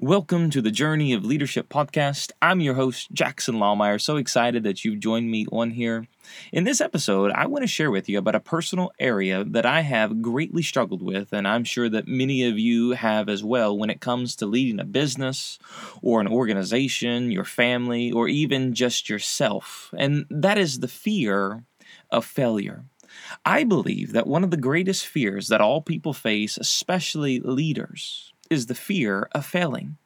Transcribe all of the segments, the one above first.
Welcome to the Journey of Leadership podcast. I'm your host, Jackson Lahmeyer. So excited that you've joined me on here. In this episode, I want to share with you about a personal area that I have greatly struggled with, and I'm sure that many of you have as well when it comes to leading a business or an organization, your family, or even just yourself. And that is the fear of failure. I believe that one of the greatest fears that all people face, especially leaders, is the fear of failing.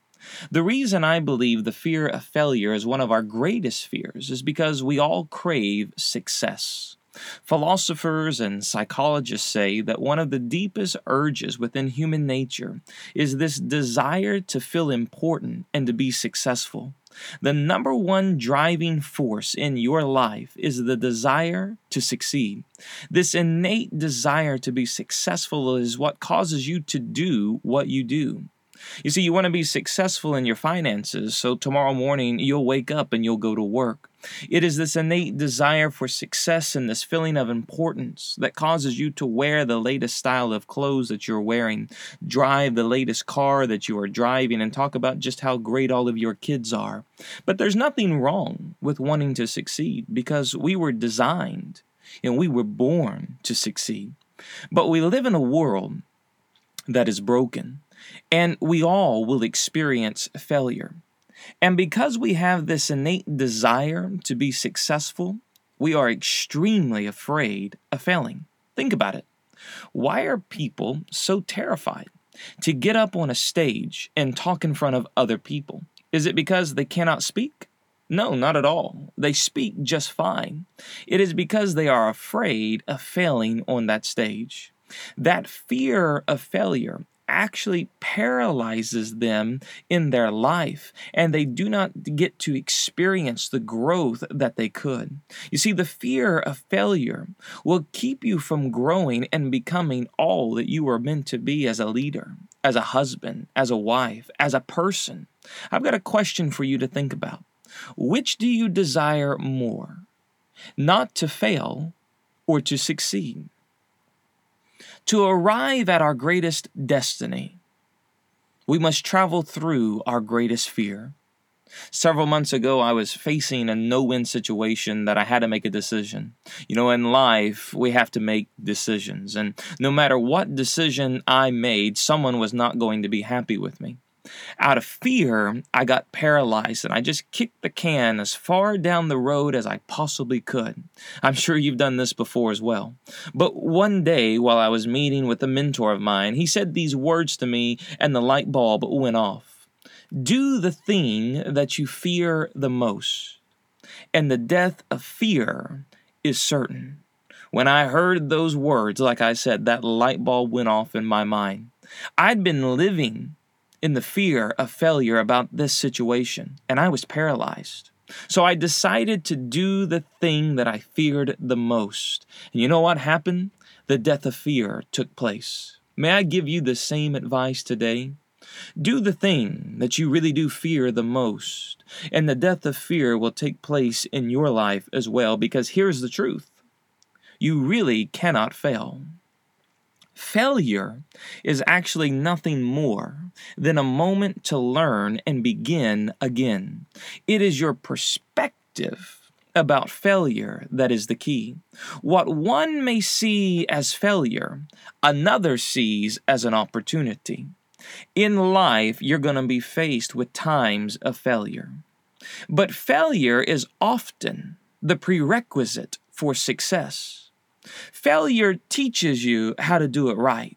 The reason I believe the fear of failure is one of our greatest fears is because we all crave success. Philosophers and psychologists say that one of the deepest urges within human nature is this desire to feel important and to be successful. The number one driving force in your life is the desire to succeed. This innate desire to be successful is what causes you to do what you do. You see, you want to be successful in your finances, so tomorrow morning you'll wake up and you'll go to work. It is this innate desire for success and this feeling of importance that causes you to wear the latest style of clothes that you're wearing, drive the latest car that you are driving, and talk about just how great all of your kids are. But there's nothing wrong with wanting to succeed because we were designed and we were born to succeed. But we live in a world that is broken, and we all will experience failure. And because we have this innate desire to be successful, we are extremely afraid of failing. Think about it. Why are people so terrified to get up on a stage and talk in front of other people? Is it because they cannot speak? No, not at all. They speak just fine. It is because they are afraid of failing on that stage. That fear of failure actually paralyzes them in their life and they do not get to experience the growth that they could. You see, the fear of failure will keep you from growing and becoming all that you are meant to be as a leader, as a husband, as a wife, as a person. I've got a question for you to think about. Which do you desire more? Not to fail or to succeed? To arrive at our greatest destiny, we must travel through our greatest fear. Several months ago, I was facing a no win situation that I had to make a decision. You know, in life, we have to make decisions, and no matter what decision I made, someone was not going to be happy with me. Out of fear, I got paralyzed and I just kicked the can as far down the road as I possibly could. I'm sure you've done this before as well. But one day, while I was meeting with a mentor of mine, he said these words to me and the light bulb went off. Do the thing that you fear the most, and the death of fear is certain. When I heard those words, like I said, that light bulb went off in my mind. I'd been living in the fear of failure about this situation, and I was paralyzed. So I decided to do the thing that I feared the most. And you know what happened? The death of fear took place. May I give you the same advice today? Do the thing that you really do fear the most, and the death of fear will take place in your life as well, because here's the truth you really cannot fail. Failure is actually nothing more than a moment to learn and begin again. It is your perspective about failure that is the key. What one may see as failure, another sees as an opportunity. In life, you're going to be faced with times of failure. But failure is often the prerequisite for success. Failure teaches you how to do it right.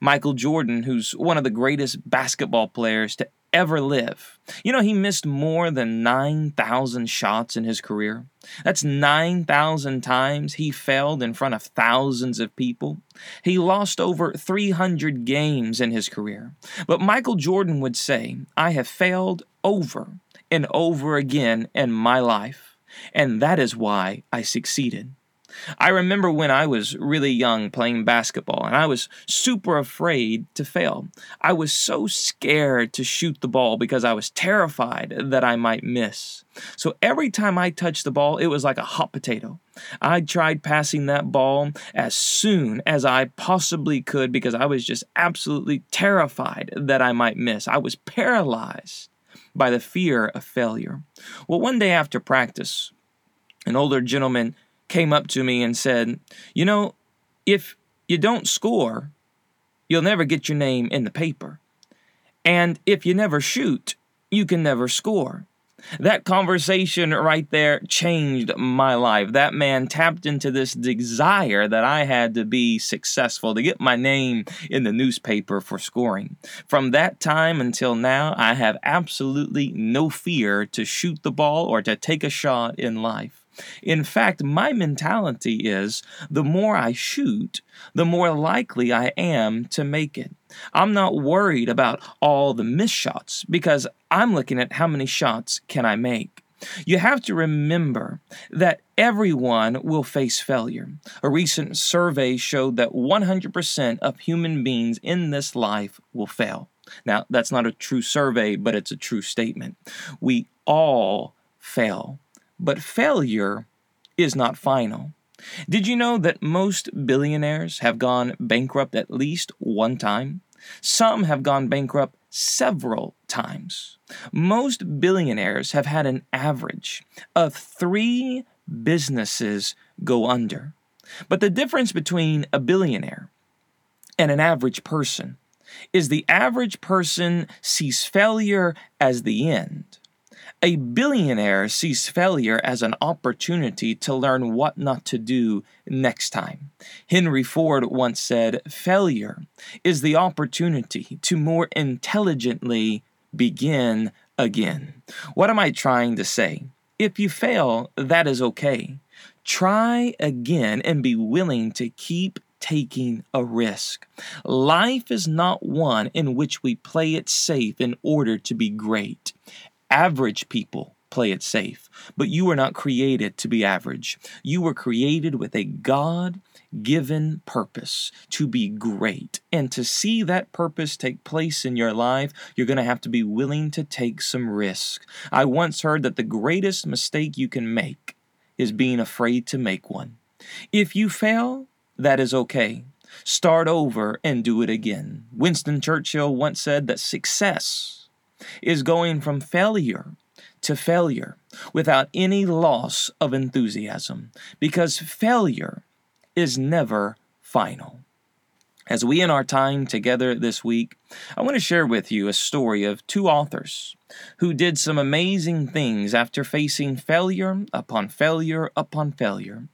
Michael Jordan, who's one of the greatest basketball players to ever live. You know, he missed more than 9,000 shots in his career. That's 9,000 times he failed in front of thousands of people. He lost over 300 games in his career. But Michael Jordan would say, I have failed over and over again in my life, and that is why I succeeded. I remember when I was really young playing basketball and I was super afraid to fail. I was so scared to shoot the ball because I was terrified that I might miss. So every time I touched the ball, it was like a hot potato. I tried passing that ball as soon as I possibly could because I was just absolutely terrified that I might miss. I was paralyzed by the fear of failure. Well, one day after practice, an older gentleman came up to me and said, You know, if you don't score, you'll never get your name in the paper. And if you never shoot, you can never score. That conversation right there changed my life. That man tapped into this desire that I had to be successful, to get my name in the newspaper for scoring. From that time until now, I have absolutely no fear to shoot the ball or to take a shot in life. In fact, my mentality is the more I shoot, the more likely I am to make it. I'm not worried about all the missed shots because I'm looking at how many shots can I make. You have to remember that everyone will face failure. A recent survey showed that 100% of human beings in this life will fail. Now, that's not a true survey, but it's a true statement. We all fail. But failure is not final. Did you know that most billionaires have gone bankrupt at least one time? Some have gone bankrupt several times. Most billionaires have had an average of three businesses go under. But the difference between a billionaire and an average person is the average person sees failure as the end, a billionaire sees failure as an opportunity to learn what not to do next time. Henry Ford once said, Failure is the opportunity to more intelligently begin again. What am I trying to say? If you fail, that is okay. Try again and be willing to keep taking a risk. Life is not one in which we play it safe in order to be great. Average people play it safe, but you were not created to be average. You were created with a God given purpose to be great. And to see that purpose take place in your life, you're going to have to be willing to take some risk. I once heard that the greatest mistake you can make is being afraid to make one. If you fail, that is okay. Start over and do it again. Winston Churchill once said that success is going from failure to failure without any loss of enthusiasm because failure is never final. As we end our time together this week, I want to share with you a story of two authors who did some amazing things after facing failure upon failure upon failure.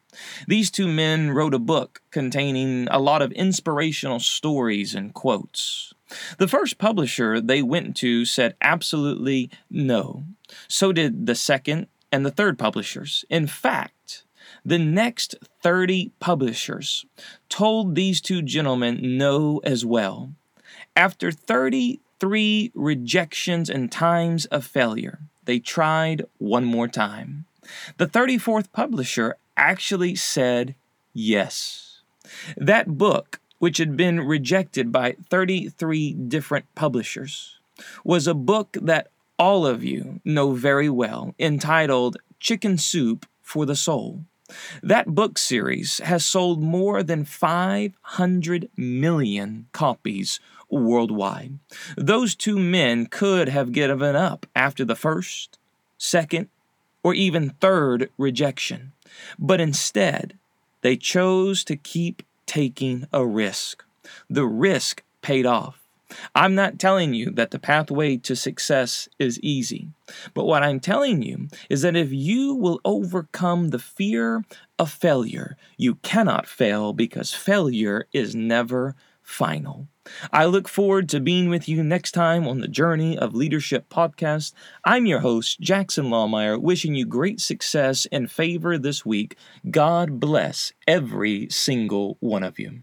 These two men wrote a book containing a lot of inspirational stories and quotes. The first publisher they went to said absolutely no. So did the second and the third publishers. In fact, the next 30 publishers told these two gentlemen no as well. After 33 rejections and times of failure, they tried one more time. The 34th publisher actually said yes. That book which had been rejected by 33 different publishers, was a book that all of you know very well, entitled Chicken Soup for the Soul. That book series has sold more than 500 million copies worldwide. Those two men could have given up after the first, second, or even third rejection, but instead, they chose to keep taking a risk. The risk paid off. I'm not telling you that the pathway to success is easy, but what I'm telling you is that if you will overcome the fear of failure, you cannot fail because failure is never final. I look forward to being with you next time on the Journey of Leadership podcast. I'm your host, Jackson Lahmeyer, wishing you great success and favor this week. God bless every single one of you.